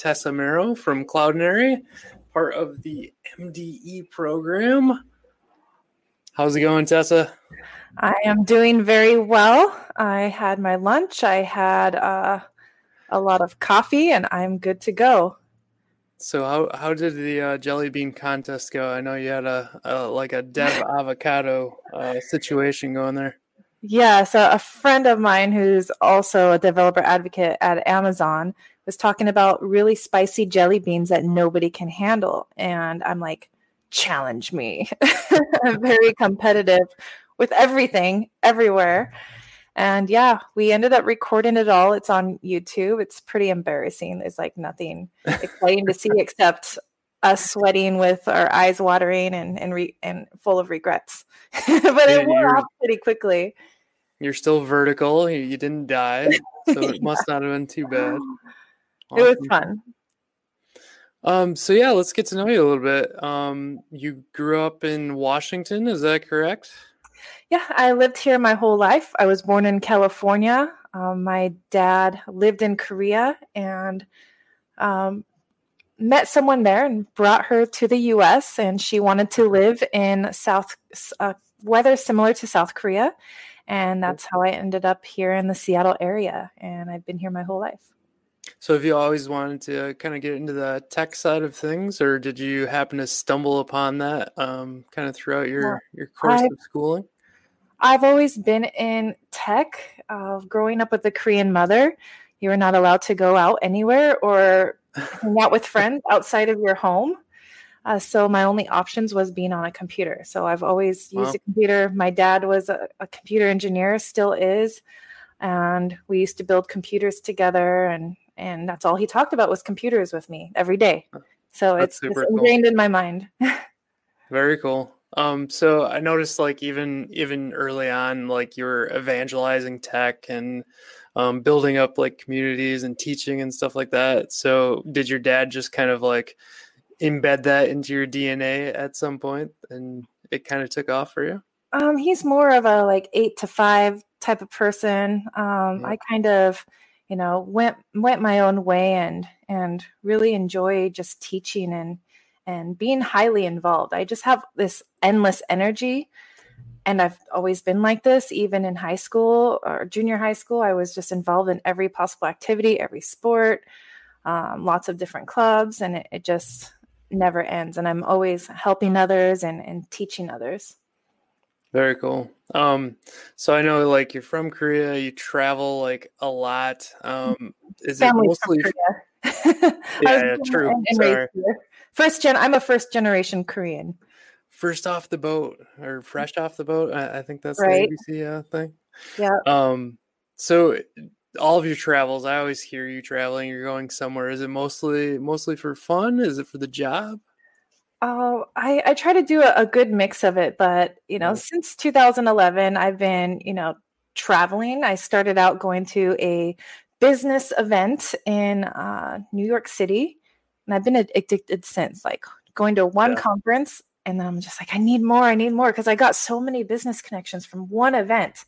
Tessa Merrow from Cloudinary, part of the MDE program. How's it going, Tessa? I am doing very well. I had my lunch. I had uh, a lot of coffee, and I'm good to go. So how how did the uh, jelly bean contest go? I know you had a, a like a dev avocado uh, situation going there. Yeah, so a friend of mine who's also a developer advocate at Amazon was talking about really spicy jelly beans that nobody can handle, and I'm like, challenge me. I'm very competitive with everything, everywhere. And yeah, we ended up recording it all. It's on YouTube. It's pretty embarrassing. There's like nothing exciting to see except us sweating with our eyes watering and and, re- and full of regrets. but it wore off pretty quickly. You're still vertical. You, you didn't die, so it must not have been too bad. Awesome. It was fun. Um, so yeah, let's get to know you a little bit. Um, you grew up in Washington, is that correct? Yeah, I lived here my whole life. I was born in California. Um, my dad lived in Korea and um, met someone there and brought her to the U.S. And she wanted to live in South uh, weather similar to South Korea, and that's how I ended up here in the Seattle area. And I've been here my whole life. So, have you always wanted to kind of get into the tech side of things, or did you happen to stumble upon that um, kind of throughout your your course I've, of schooling? I've always been in tech. Uh, growing up with a Korean mother, you were not allowed to go out anywhere or hang out with friends outside of your home. Uh, so my only options was being on a computer. So I've always used wow. a computer. My dad was a, a, computer engineer, still is, and we used to build computers together. And and that's all he talked about was computers with me every day. So that's it's, it's ingrained cool. in my mind. Very cool. Um, so I noticed like even even early on, like you were evangelizing tech and um, building up like communities and teaching and stuff like that. So did your dad just kind of like embed that into your DNA at some point, and it kind of took off for you? Um, he's more of a like eight to five type of person. Um, yeah. I kind of, you know, went went my own way and and really enjoy just teaching and and being highly involved. I just have this endless energy. And I've always been like this, even in high school or junior high school. I was just involved in every possible activity, every sport, um, lots of different clubs, and it, it just never ends. And I'm always helping others and, and teaching others. Very cool. Um, so I know like you're from Korea, you travel like a lot. Um, is Family it mostly yeah, yeah, true. First gen. I'm a first generation Korean. First off the boat or fresh off the boat. I, I think that's right. the ABC uh, thing. Yeah. Um. So all of your travels, I always hear you traveling. You're going somewhere. Is it mostly mostly for fun? Is it for the job? Oh, I, I try to do a, a good mix of it, but you know, since 2011, I've been you know traveling. I started out going to a business event in uh, New York City and I've been addicted since, like going to one yeah. conference and then I'm just like, I need more, I need more because I got so many business connections from one event.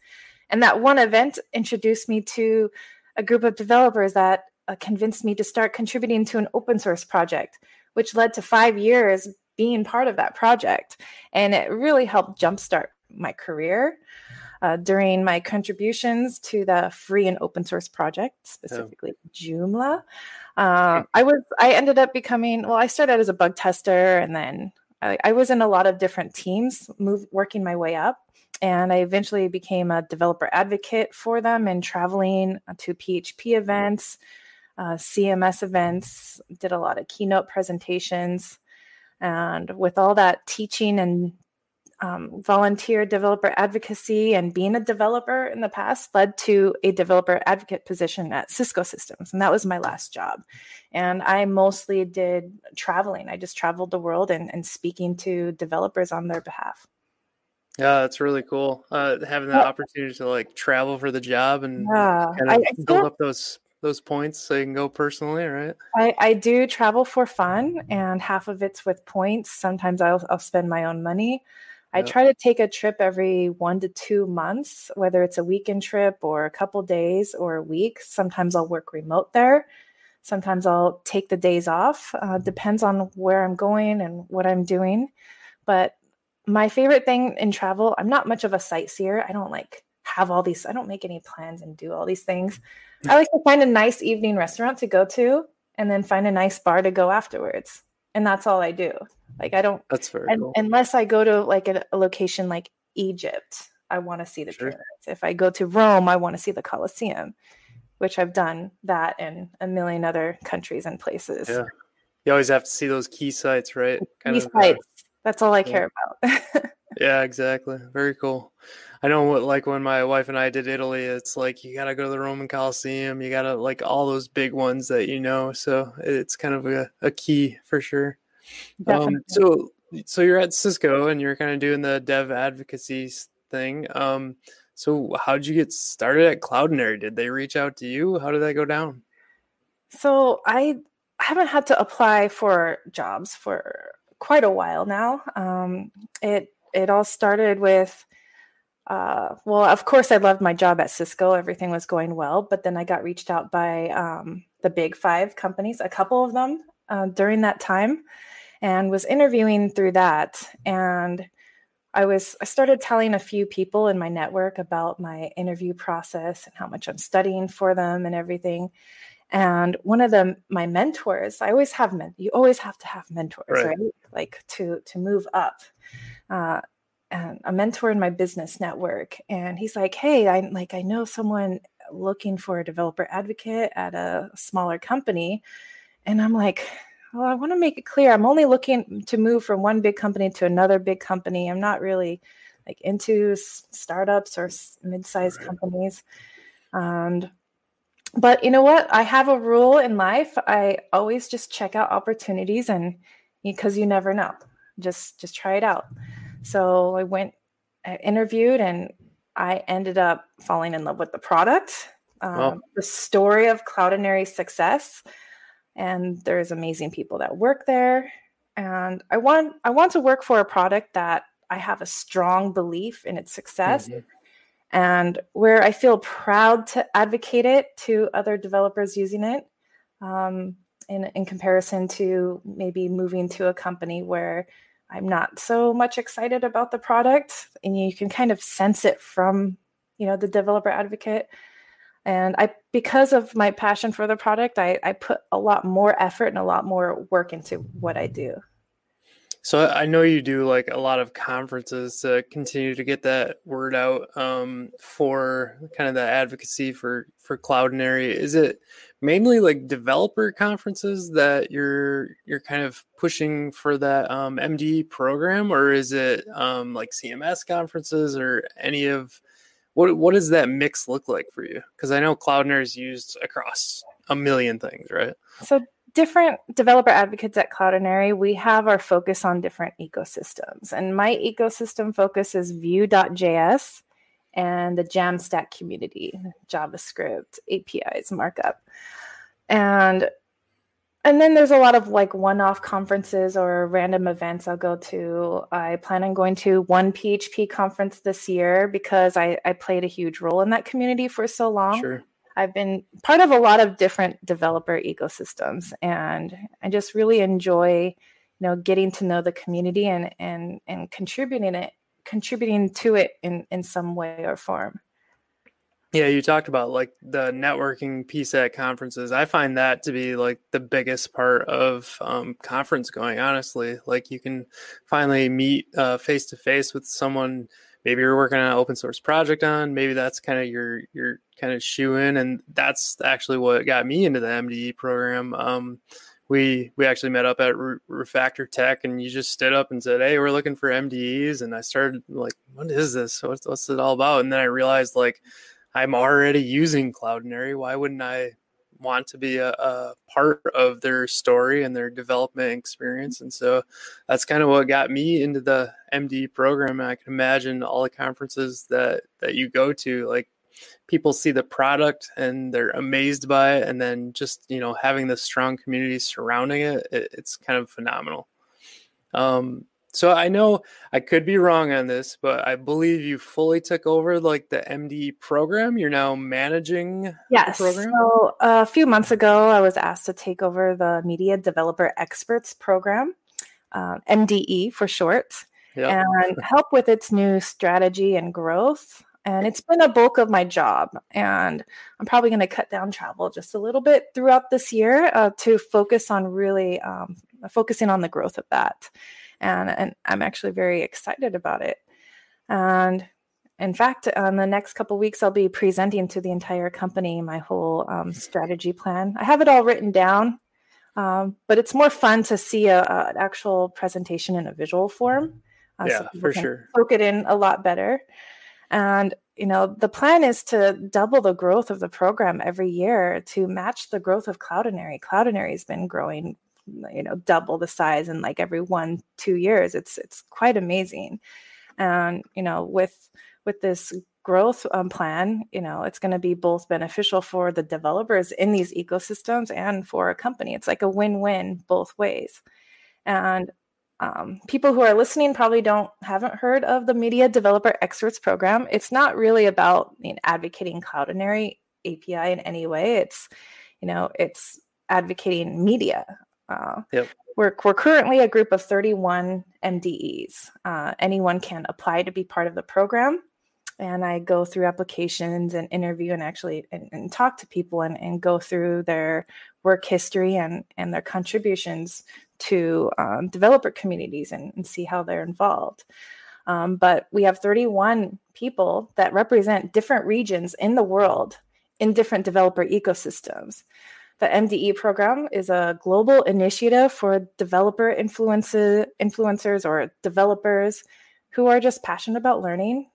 And that one event introduced me to a group of developers that uh, convinced me to start contributing to an open source project, which led to five years being part of that project. And it really helped jumpstart my career. Uh, during my contributions to the free and open source project, specifically yeah. Joomla. Uh, I was I ended up becoming well. I started as a bug tester, and then I, was in a lot of different teams, working my way up, and I eventually became a developer advocate for them and traveling to PHP events, uh, CMS events. Did a lot of keynote presentations, and with all that teaching and um, volunteer developer advocacy and being a developer in the past led to a developer advocate position at Cisco Systems. And that was my last job. And I mostly did traveling. I just traveled the world and, and speaking to developers on their behalf. Yeah, that's really cool. Uh, having that opportunity to like travel for the job and yeah, kind of I, I build up those those points so you can go personally, right? I, I do travel for fun, and half of it's with points. Sometimes I'll, I'll spend my own money. I try to take a trip every one to two months, whether it's a weekend trip or a couple days or a week. Sometimes I'll work remote there. Sometimes I'll take the days off. Uh, depends on where I'm going and what I'm doing. But my favorite thing in travel, I'm not much of a sightseer. I don't like have all these, I don't make any plans and do all these things. I like to find a nice evening restaurant to go to and then find a nice bar to go afterwards. And that's all I do. Like I don't That's very and, cool. unless I go to like a, a location like Egypt, I want to see the Sure. pyramids. If I go to Rome, I want to see the Colosseum, which I've done that in a million other countries and places. Yeah. You always have to see those key sites, right? Kind These of, uh, sites, that's all I yeah. care about. Yeah, exactly. Very cool. I know what like when my wife and I did Italy, it's like you gotta go to the Roman Coliseum, you gotta like all those big ones that you know. So it's kind of a, a key for sure. Definitely. Um, so so you're at Cisco and you're kind of doing the dev advocacy thing. Um, so how did you get started at Cloudinary? Did they reach out to you? How did that go down? So I haven't had to apply for jobs for quite a while now. Um, it it all started with, uh, well, of course, I loved my job at Cisco. Everything was going well, but then I got reached out by um, the big five companies, a couple of them uh, during that time, and was interviewing through that. And I was I started telling a few people in my network about my interview process and how much I'm studying for them and everything. And one of them, my mentors, I always have men. You always have to have mentors, Right. right? Like to to move up. Uh, and a mentor in my business network, and he's like, "Hey, i'm like I know someone looking for a developer advocate at a smaller company," and I'm like, "Well, I want to make it clear. I'm only looking to move from one big company to another big company. I'm not really like into s- startups or s- mid-sized Right. companies." And but you know what? I have a rule in life. I always just check out opportunities and because you never know. Just just try it out. So I went I interviewed and I ended up falling in love with the product, um, Wow. the story of Cloudinary success, and there's amazing people that work there. And I want I want to work for a product that I have a strong belief in its success Mhm. And where I feel proud to advocate it to other developers using it. Um, in, in comparison to maybe moving to a company where I'm not so much excited about the product, and you can kind of sense it from, you know, the developer advocate. And I, because of my passion for the product, I, I put a lot more effort and a lot more work into what I do. So I know you do like a lot of conferences to continue to get that word out um, for kind of the advocacy for for Cloudinary. Is it mainly like developer conferences that you're you're kind of pushing for that um, MD program, or is it um, like CMS conferences or any of what what does that mix look like for you? Because I know Cloudinary is used across a million things, right? So different developer advocates at Cloudinary, we have our focus on different ecosystems. And my ecosystem focus is Vue.js and the Jamstack community, JavaScript, APIs, markup. And and then there's a lot of like one-off conferences or random events I'll go to. I plan on going to one PHP conference this year because I, I played a huge role in that community for so long. Sure. I've been part of a lot of different developer ecosystems and I just really enjoy, you know, getting to know the community and and and contributing it contributing to it in in some way or form. Yeah, you talked about like the networking piece at conferences. I find that to be like the biggest part of um, conference going. Honestly, like you can finally meet face to face with someone. Maybe you're working on an open source project on. Maybe that's kind of your your kind of shoe in, and that's actually what got me into the MDE program. Um, we we actually met up at Re- Refactor Tech, and you just stood up and said, "Hey, we're looking for MDEs," and I started like, "What is this? What's what's it all about?" And then I realized like I'm already using Cloudinary. Why wouldn't I want to be a, a, part of their story and their development experience? And so that's kind of what got me into the MD program. And I can imagine all the conferences that that you go to, like people see the product and they're amazed by it, and then just you know having the strong community surrounding it, it it's kind of phenomenal. Um, So I know I could be wrong on this, but I believe you fully took over like the MD program. You're now managing yes. So a few months ago, I was asked to take over the Media Developer Experts program, uh, MDE for short, yep. and help with its new strategy and growth. And it's been a bulk of my job. And I'm probably going to cut down travel just a little bit throughout this year uh, to focus on really um, focusing on the growth of that and, and I'm actually very excited about it. And in fact, on the next couple weeks, I'll be presenting to the entire company my whole um, strategy plan. I have it all written down, um, but it's more fun to see a, a, an actual presentation in a visual form. Uh, yeah, so for sure. Soak it in a lot better. And you know, the plan is to double the growth of the program every year to match the growth of Cloudinary. Cloudinary has been growing you know double the size in like every one two years it's it's quite amazing. And you know with with this growth um, plan you know it's going to be both beneficial for the developers in these ecosystems and for a company. It's like a win-win both ways. And um, people who are listening probably don't haven't heard of the media developer experts program. It's not really about you know, advocating cloudinary api in any way. It's you know it's advocating media uh, yep. We're, we're currently a group of 31 MDEs. Uh, anyone can apply to be part of the program. And I go through applications and interview and actually and, and talk to people and, and go through their work history and, and their contributions to um, developer communities and, and, see how they're involved. Um, but we have 31 people that represent different regions in the world in different developer ecosystems. The MDE program is a global initiative for developer influencer, influencers or developers who are just passionate about learning,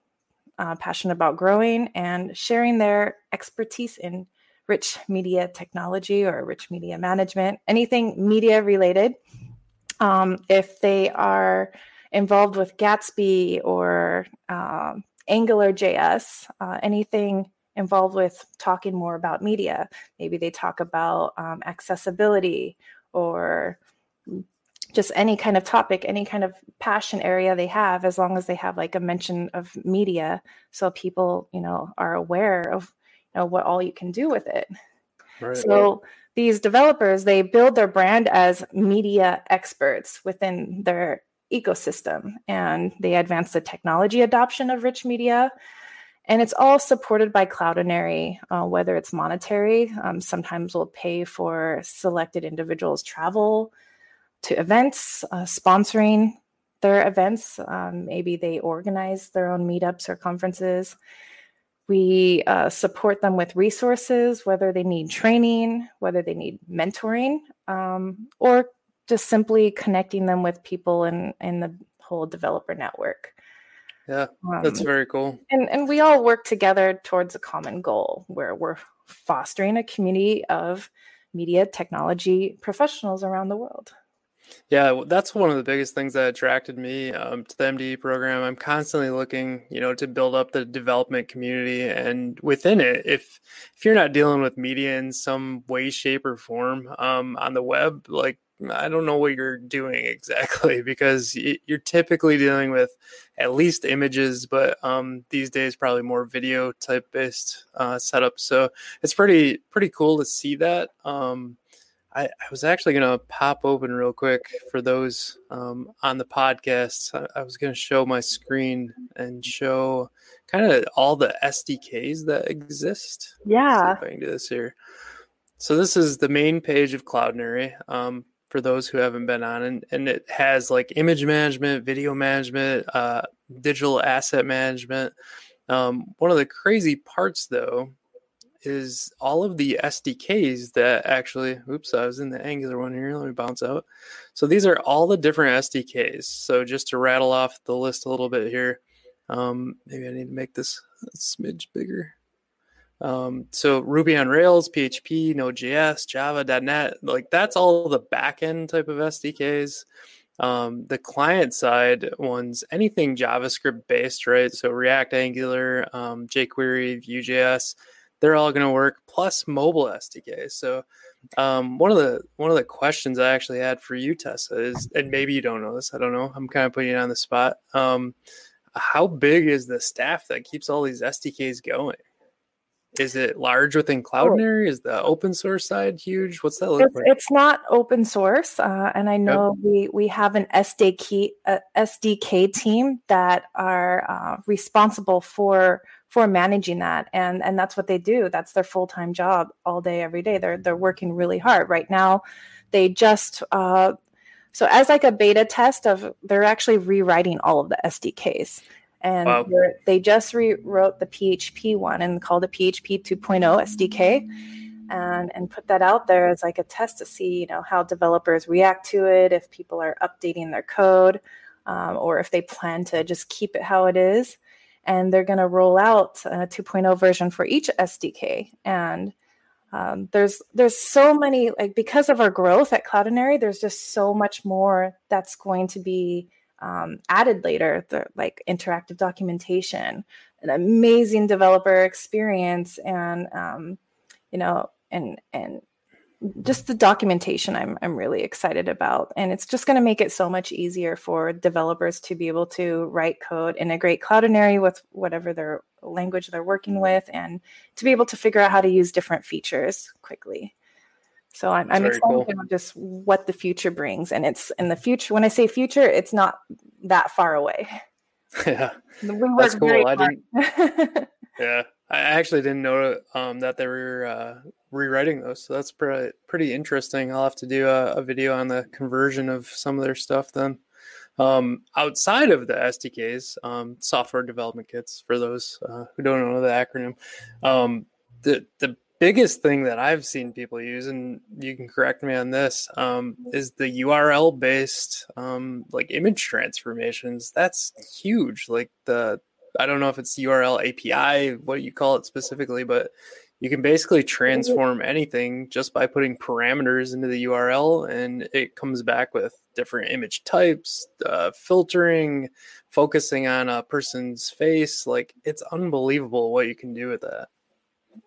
uh, passionate about growing, and sharing their expertise in rich media technology or rich media management, anything media related. Um, if they are involved with Gatsby or uh, Angular JS, uh, anything involved with talking more about media. Maybe they talk about um, accessibility or just any kind of topic, any kind of passion area they have, as long as they have like a mention of media, so people, you know, are aware of you know what all you can do with it. Right. So these developers, they build their brand as media experts within their ecosystem, and they advance the technology adoption of rich media and it's all supported by Cloudinary, uh, whether it's monetary. Um, sometimes we'll pay for selected individuals' travel to events, uh, sponsoring their events. Um, maybe they organize their own meetups or conferences. We uh, support them with resources, whether they need training, whether they need mentoring, um, or just simply connecting them with people in, in the whole developer network. Yeah, that's um, very cool. And and we all work together towards a common goal where we're fostering a community of media technology professionals around the world. Yeah, that's one of the biggest things that attracted me um, to the MDE program. I'm constantly looking, you know, to build up the development community, and within it, if if you're not dealing with media in some way, shape, or form um, on the web, like I don't know what you're doing exactly because you're typically dealing with at least images, but um, these days probably more video type based uh, setup. So it's pretty pretty cool to see that. Um, I, I, was actually gonna pop open real quick for those um, on the podcast. I, I was gonna show my screen and show kind of all the SDKs that exist. Yeah, I can do this here. So this is the main page of Cloudinary. Um, for those who haven't been on and, and it has like image management video management uh, digital asset management. Um, one of the crazy parts though is all of the sdks that actually oops i was in the angular one here. Let me bounce out. So these are all the different sdks so just to rattle off the list a little bit here um, maybe i need to make this smidge bigger um, so Ruby on Rails, PHP, Node.js, Java, .NET, like that's all the backend type of SDKs. Um, the client side ones, anything JavaScript based, right? So React, Angular, um, jQuery, Vue.js, they're all going to work plus mobile SDKs. So um, one of the one of the questions I actually had for you, Tessa, is, and maybe you don't know this, I don't know. I'm kind of putting you on the spot. Um, how big is the staff that keeps all these SDKs going? Is it large within Cloudinary? Oh. Is the open source side huge? What's that look it's, like? It's not open source, uh, and I know we we have an SDK uh, SDK team that are uh, responsible for for managing that, and and that's what they do. That's their full time job, all day, every day. They're they're working really hard right now. They just uh, so as like a beta test of they're actually rewriting all of the SDKs and wow. they just rewrote the PHP one and called it PHP 2.0 SDK and and put that out there as like a test to see you know how developers react to it if people are updating their code um, or if they plan to just keep it how it is. And they're going to roll out a 2.0 version for each SDK and um, there's there's so many like because of our growth at Cloudinary there's just so much more that's going to be um, added later, the like interactive documentation, an amazing developer experience, and um, you know, and and just the documentation I'm I'm really excited about, and it's just going to make it so much easier for developers to be able to write code, integrate Cloudinary with whatever their language they're working with, and to be able to figure out how to use different features quickly. So I'm, I'm excited cool. about just what the future brings. And it's in the future. When I say future, it's not that far away. Yeah. That's cool. I didn't, yeah. I actually didn't know um, that they were uh, rewriting those. So that's pretty, pretty interesting. I'll have to do a, a video on the conversion of some of their stuff then. Um, outside of the SDKs, um, software development kits, for those uh, who don't know the acronym, um, the, the biggest thing that I've seen people use, and you can correct me on this, um, is the URL based um, like image transformations. That's huge. Like the I don't know if it's URL API, what you call it specifically, but you can basically transform anything just by putting parameters into the URL, and it comes back with different image types, uh, filtering, focusing on a person's face. Like it's unbelievable what you can do with that.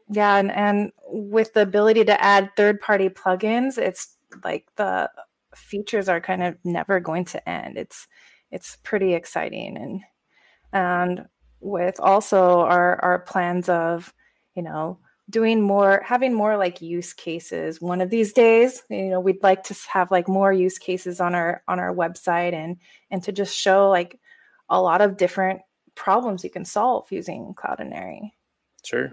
Yeah, and, and with the ability to add third party plugins, it's like the features are kind of never going to end. It's it's pretty exciting. And and with also our our plans of, you know, doing more having more like use cases. One of these days you know we'd like to have like more use cases on our on our website and and to just show like a lot of different problems you can solve using cloudinary. Sure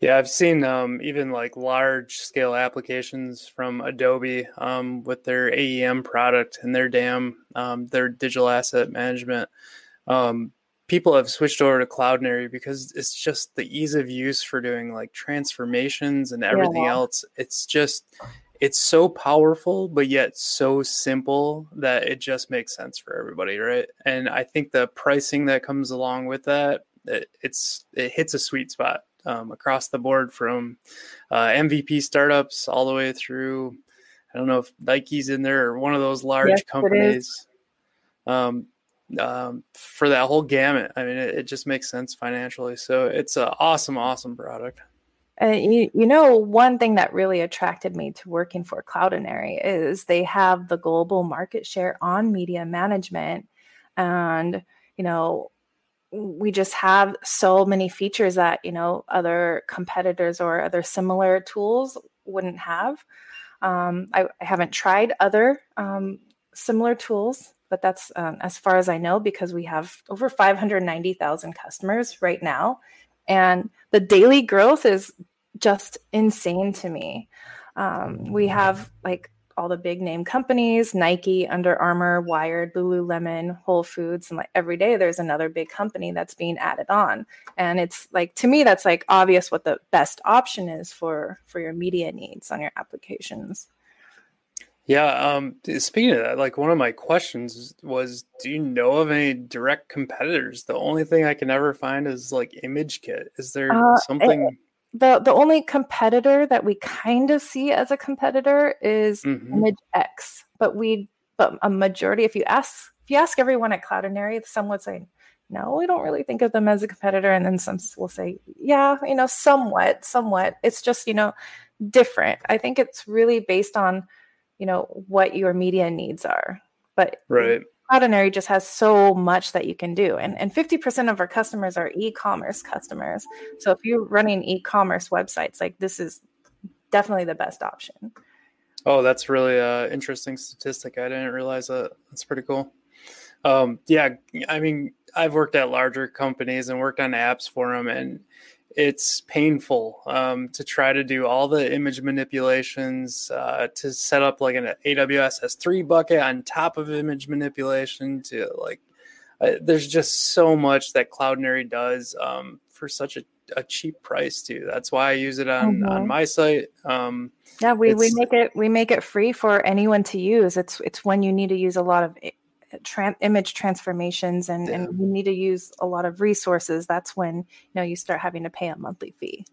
yeah, I've seen um, even like large scale applications from Adobe um, with their AEM product and their DAM, um, their digital asset management. Um, people have switched over to Cloudinary because it's just the ease of use for doing like transformations and everything yeah. else. It's just, it's so powerful, but yet so simple that it just makes sense for everybody, right? And I think the pricing that comes along with that, it, it's it hits a sweet spot um, across the board from uh, MVP startups all the way through. I don't know if Nike's in there or one of those large yes, companies. Um, um, for that whole gamut, I mean, it, it, just makes sense financially. So it's an awesome, awesome product. Uh, you, you know, one thing that really attracted me to working for Cloudinary is they have the global market share on media management. And, you know, we just have so many features that you know other competitors or other similar tools wouldn't have. Um, I, I, haven't tried other um, similar tools but that's um, as far as i know because we have over 590000 customers right now. And the daily growth is just insane to me. Um, we have like all the big name companies Nike, Under Armour, Wired, Lululemon, Whole Foods, and like every day there's another big company that's being added on. And it's like to me that's like obvious what the best option is for for your media needs on your applications. Yeah, um speaking of that, like one of my questions was do you know of any direct competitors? The only thing I can ever find is like ImageKit. Is there uh, something the the only competitor that we kind of see as a competitor is mm-hmm. Image X, but we but a majority, if you ask if you ask everyone at Cloudinary, some would say no, we don't really think of them as a competitor. And then some will say, yeah, you know, somewhat, somewhat. It's just, you know, different. I think it's really based on, you know, what your media needs are. But right. Cloudinary just has so much that you can do. And, and 50% of our customers are e-commerce customers. So if you're running e-commerce websites, like this is definitely the best option. Oh, that's really a interesting statistic. I didn't realize that. That's pretty cool. Um, yeah, I mean, I've worked at larger companies and worked on apps for them, and it's painful um, to try to do all the image manipulations uh, to set up like an AWS S3 bucket on top of image manipulation. To like, uh, there's just so much that Cloudinary does um, for such a, a, cheap price too. That's why I use it on mm-hmm. on my site. Um, yeah, we, we make it we make it free for anyone to use. It's it's when you need to use a lot of image transformations and, yeah. and you need to use a lot of resources, that's when you know you start having to pay a monthly fee.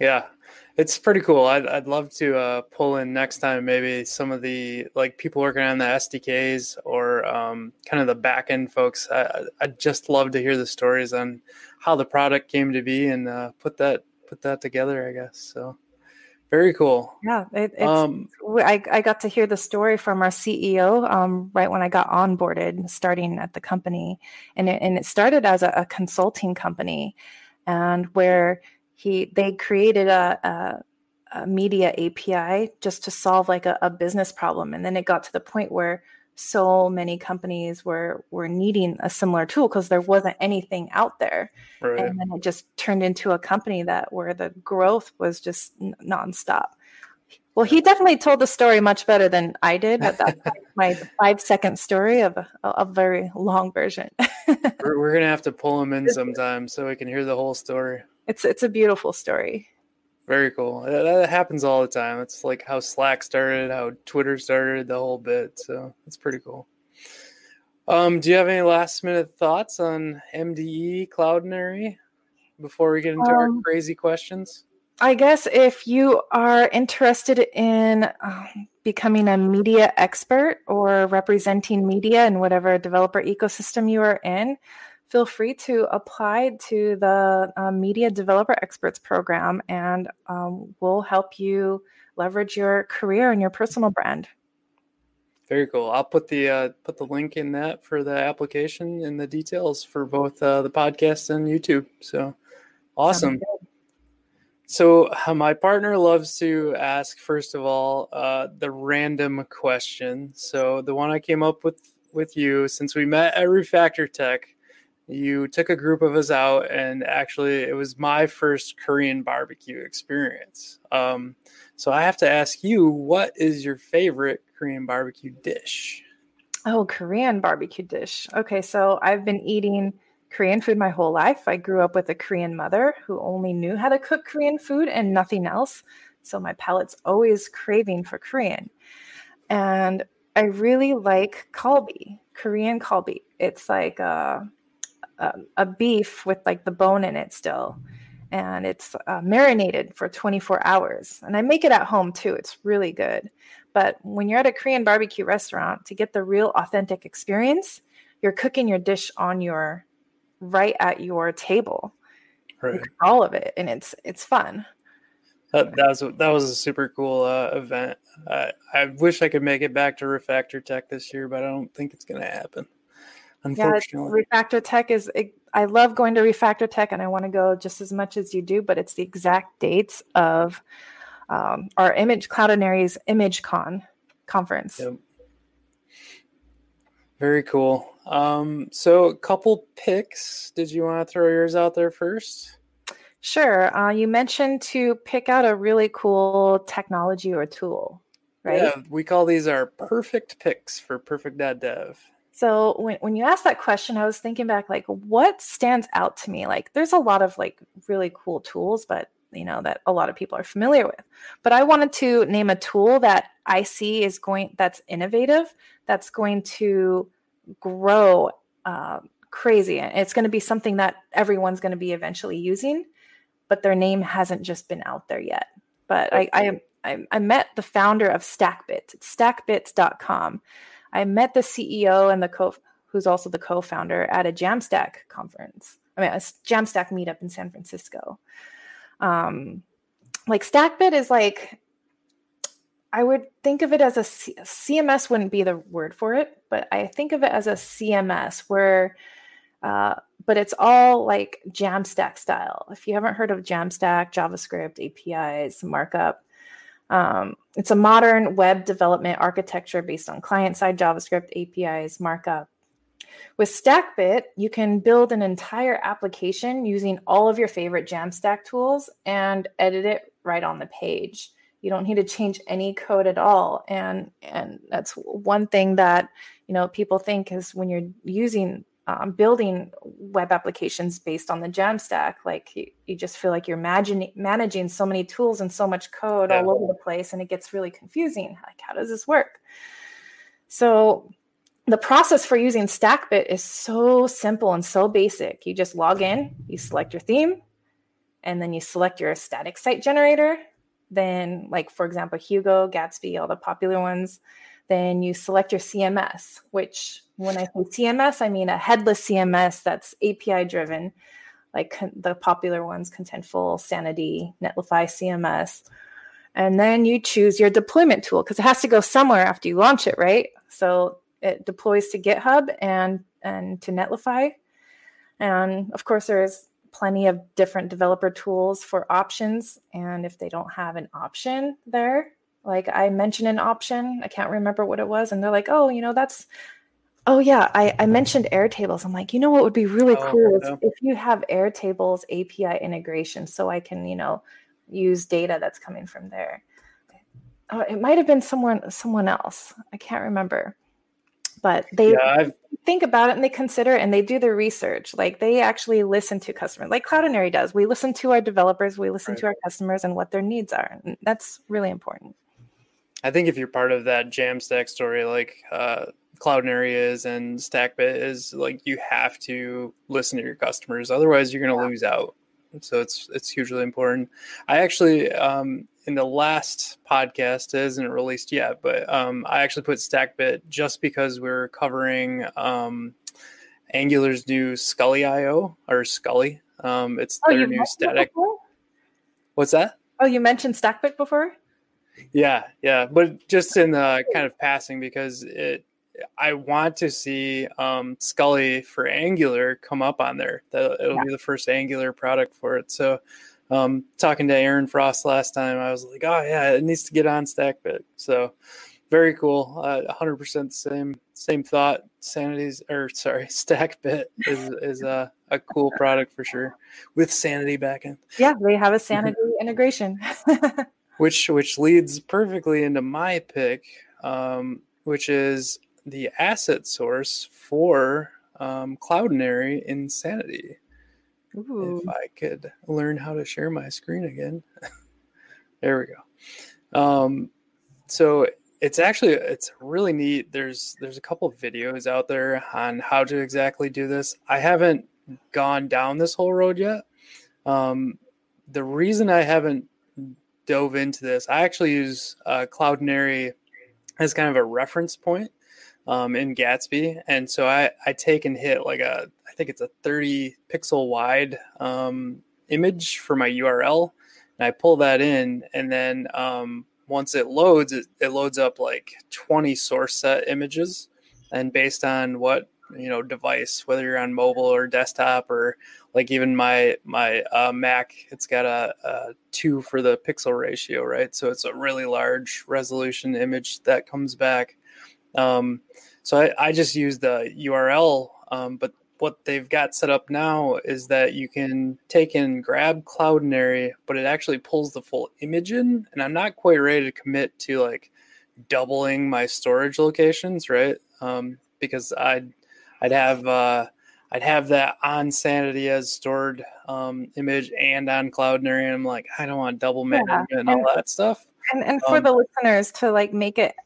Yeah, it's pretty cool. I'd, I'd love to uh, pull in next time maybe some of the like people working on the SDKs or um, kind of the back end folks. I, I'd just love to hear the stories on how the product came to be and uh, put that put that together. I guess so. Very cool. Yeah, it, it's. Um, I I got to hear the story from our CEO um, right when I got onboarded, starting at the company, and it, and it started as a, a consulting company, and where he they created a, a, a media API just to solve like a, a business problem, and then it got to the point where so many companies were were needing a similar tool because there wasn't anything out there. Right. and then it just turned into a company that where the growth was just n- nonstop. Well he definitely told the story much better than i did but that's my five second story of a, a very long version. We're, we're gonna have to pull him in sometime so we can hear the whole story. It's it's a beautiful story very cool. That, happens all the time. It's like how Slack started, how Twitter started, the whole bit. So it's pretty cool. Um, do you have any last minute thoughts on MDE Cloudinary before we get into um, our crazy questions? I guess if you are interested in um, becoming a media expert or representing media in whatever developer ecosystem you are in, feel free to apply to the um, Media Developer Experts program, and um, we'll help you leverage your career and your personal brand. Very cool. I'll put the uh, put the link in that for the application and the details for both uh, the podcast and YouTube. So awesome. So uh, my partner loves to ask first of all uh, the random question. So the one I came up with with you since we met at Refactor Tech you took a group of us out and actually it was my first korean barbecue experience. Um, so i have to ask you what is your favorite korean barbecue dish? Oh korean barbecue dish. Okay so i've been eating korean food my whole life. I grew up with a korean mother who only knew how to cook korean food and nothing else. So my palate's always craving for korean. And i really like kalbi korean kalbi. It's like uh um, a beef with like the bone in it still. And it's uh, marinated for 24 hours. And i make it at home too. It's really good. But when you're at a korean barbecue restaurant to get the real authentic experience you're cooking your dish on your right at your table. Right. all of it and it's it's fun. That, that was that was a super cool uh, event. Uh, I wish I could make it back to Refactor Tech this year, but I don't think it's going to happen unfortunately. Yeah, Refactor Tech is. I love going to Refactor Tech, and I want to go just as much as you do. But it's the exact dates of um, our Image Cloudinary's ImageCon conference. Yep. Very cool. Um, so, a couple picks. Did you want to throw yours out there first? Sure. Uh, you mentioned to pick out a really cool technology or tool, right? Yeah, we call these our perfect picks for perfect.dev. So when, when you asked that question, I was thinking back, like, what stands out to me? Like, there's a lot of like really cool tools, but you know that a lot of people are familiar with. But I wanted to name a tool that I see is going that's innovative, that's going to grow uh, crazy, and it's going to be something that everyone's going to be eventually using, but their name hasn't just been out there yet. But I, I, I, I met the founder of Stackbit. It's stackbits.com I met the CEO and the co who's also the co-founder at a Jamstack conference. I mean, a Jamstack meetup in San Francisco. Um, like StackBit is like I would think of it as a C- CMS wouldn't be the word for it, but I think of it as a CMS where, uh, but it's all like Jamstack style. If you haven't heard of Jamstack, JavaScript, APIs, markup, um, it's a modern web development architecture based on client side JavaScript, APIs, markup. With StackBit, you can build an entire application using all of your favorite Jamstack tools and edit it right on the page you don't need to change any code at all and and that's one thing that you know people think is when you're using um, building web applications based on the jamstack like you, you just feel like you're managing managing so many tools and so much code yeah. all over the place and it gets really confusing like how does this work? So the process for using stackbit is so simple and so basic. You just log in you select your theme and then you select your static site generator. Then like for example hugo gatsby all the popular ones then you select your cms which when i say cms i mean a headless cms that's api driven like the popular ones contentful sanity netlify cms and then you choose your deployment tool because it has to go somewhere after you launch it right? So it deploys to github and and to netlify. And of course there's plenty of different developer tools for options. And if they don't have an option there, like I mentioned an option, I can't remember what it was. And they're like, oh, you know, that's, oh, yeah, I, I mentioned Airtables. I'm like, you know what would be really oh, cool if you have Airtables API integration so I can, you know, use data that's coming from there. Oh, it might have been someone someone else. I can't remember but they yeah, think about it and they consider it and they do their research. Like they actually listen to customers, like Cloudinary does. We listen to our developers, we listen right. to our customers and what their needs are. And that's really important. I think if you're part of that Jamstack story, like uh, Cloudinary is and StackBit is, like you have to listen to your customers. Otherwise, you're going to yeah. lose out. So it's it's hugely important. I actually um, in the last podcast, it isn't released yet, but um, I actually put StackBit just because we're covering um, Angular's new Scully IO or Scully. Um, it's oh, their new static. What's that? Oh, you mentioned StackBit before? Yeah, yeah, but just in the kind of passing because it I want to see um, Scully for Angular come up on there. That it'll yeah. be the first Angular product for it. So, um, talking to Aaron Frost last time, I was like, "Oh yeah, it needs to get on StackBit." So, very cool. Uh, 100% same same thought. Sanity's or sorry, StackBit is is a, a cool product for sure with Sanity backend. Yeah, they have a Sanity integration. which which leads perfectly into my pick, um, which is the asset source for um, Cloudinary in Sanity. Ooh. If I could learn how to share my screen again. there we go. Um, so it's actually it's really neat. There's there's a couple of videos out there on how to exactly do this. I haven't gone down this whole road yet. Um, the reason I haven't dove into this, I actually use uh, Cloudinary as kind of a reference point um, in Gatsby, and so I I take and hit like a I think it's a 30 pixel wide um, image for my URL, and I pull that in, and then um, once it loads, it, it loads up like 20 source set images, and based on what you know device, whether you're on mobile or desktop or like even my my uh, Mac, it's got a, a two for the pixel ratio, right? So it's a really large resolution image that comes back. Um, so I, I just use the URL, um, but what they've got set up now is that you can take and grab Cloudinary, but it actually pulls the full image in. And I'm not quite ready to commit to like doubling my storage locations, right? Um, because I'd I'd have uh, I'd have that on Sanity as stored um, image and on Cloudinary. And I'm like, I don't want double management yeah. and all that stuff. And, and for um, the listeners to like make it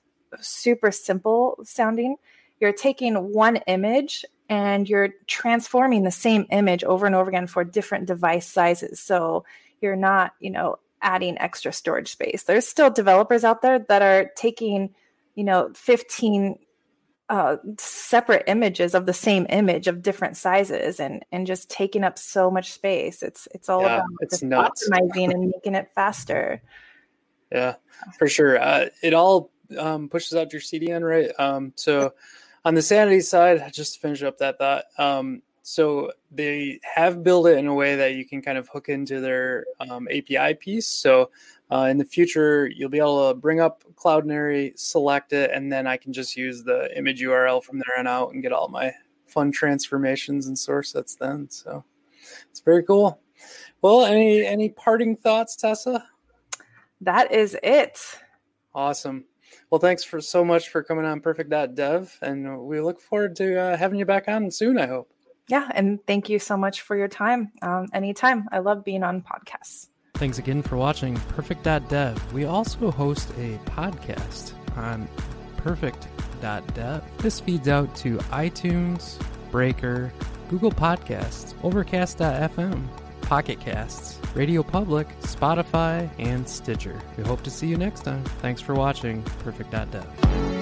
super simple sounding. You're taking one image and you're transforming the same image over and over again for different device sizes. So you're not, you know, adding extra storage space. There's still developers out there that are taking, you know, 15 uh, separate images of the same image of different sizes and and just taking up so much space. It's it's all yeah, about it's optimizing and making it faster. Yeah, for sure. Uh, it all um, pushes out your CDN, right? Um, so on the sanity side, just to finish up that thought. Um, so they have built it in a way that you can kind of hook into their um, API piece. So uh, in the future, you'll be able to bring up Cloudinary, select it, and then I can just use the image URL from there on out and get all my fun transformations and source sets then. So it's very cool. Well, any any parting thoughts, Tessa? That is it. Awesome. Well, thanks for so much for coming on Perfect.dev, and we look forward to uh, having you back on soon. I hope. Yeah, and thank you so much for your time. Um, anytime. I love being on podcasts. Thanks again for watching Purrfect.dev. We also host a podcast on Purrfect.dev. This feeds out to iTunes, Breaker, Google Podcasts, Overcast.fm, Pocket Casts, Radio Public, Spotify, and Stitcher. We hope to see you next time. Thanks for watching Purrfect.dev.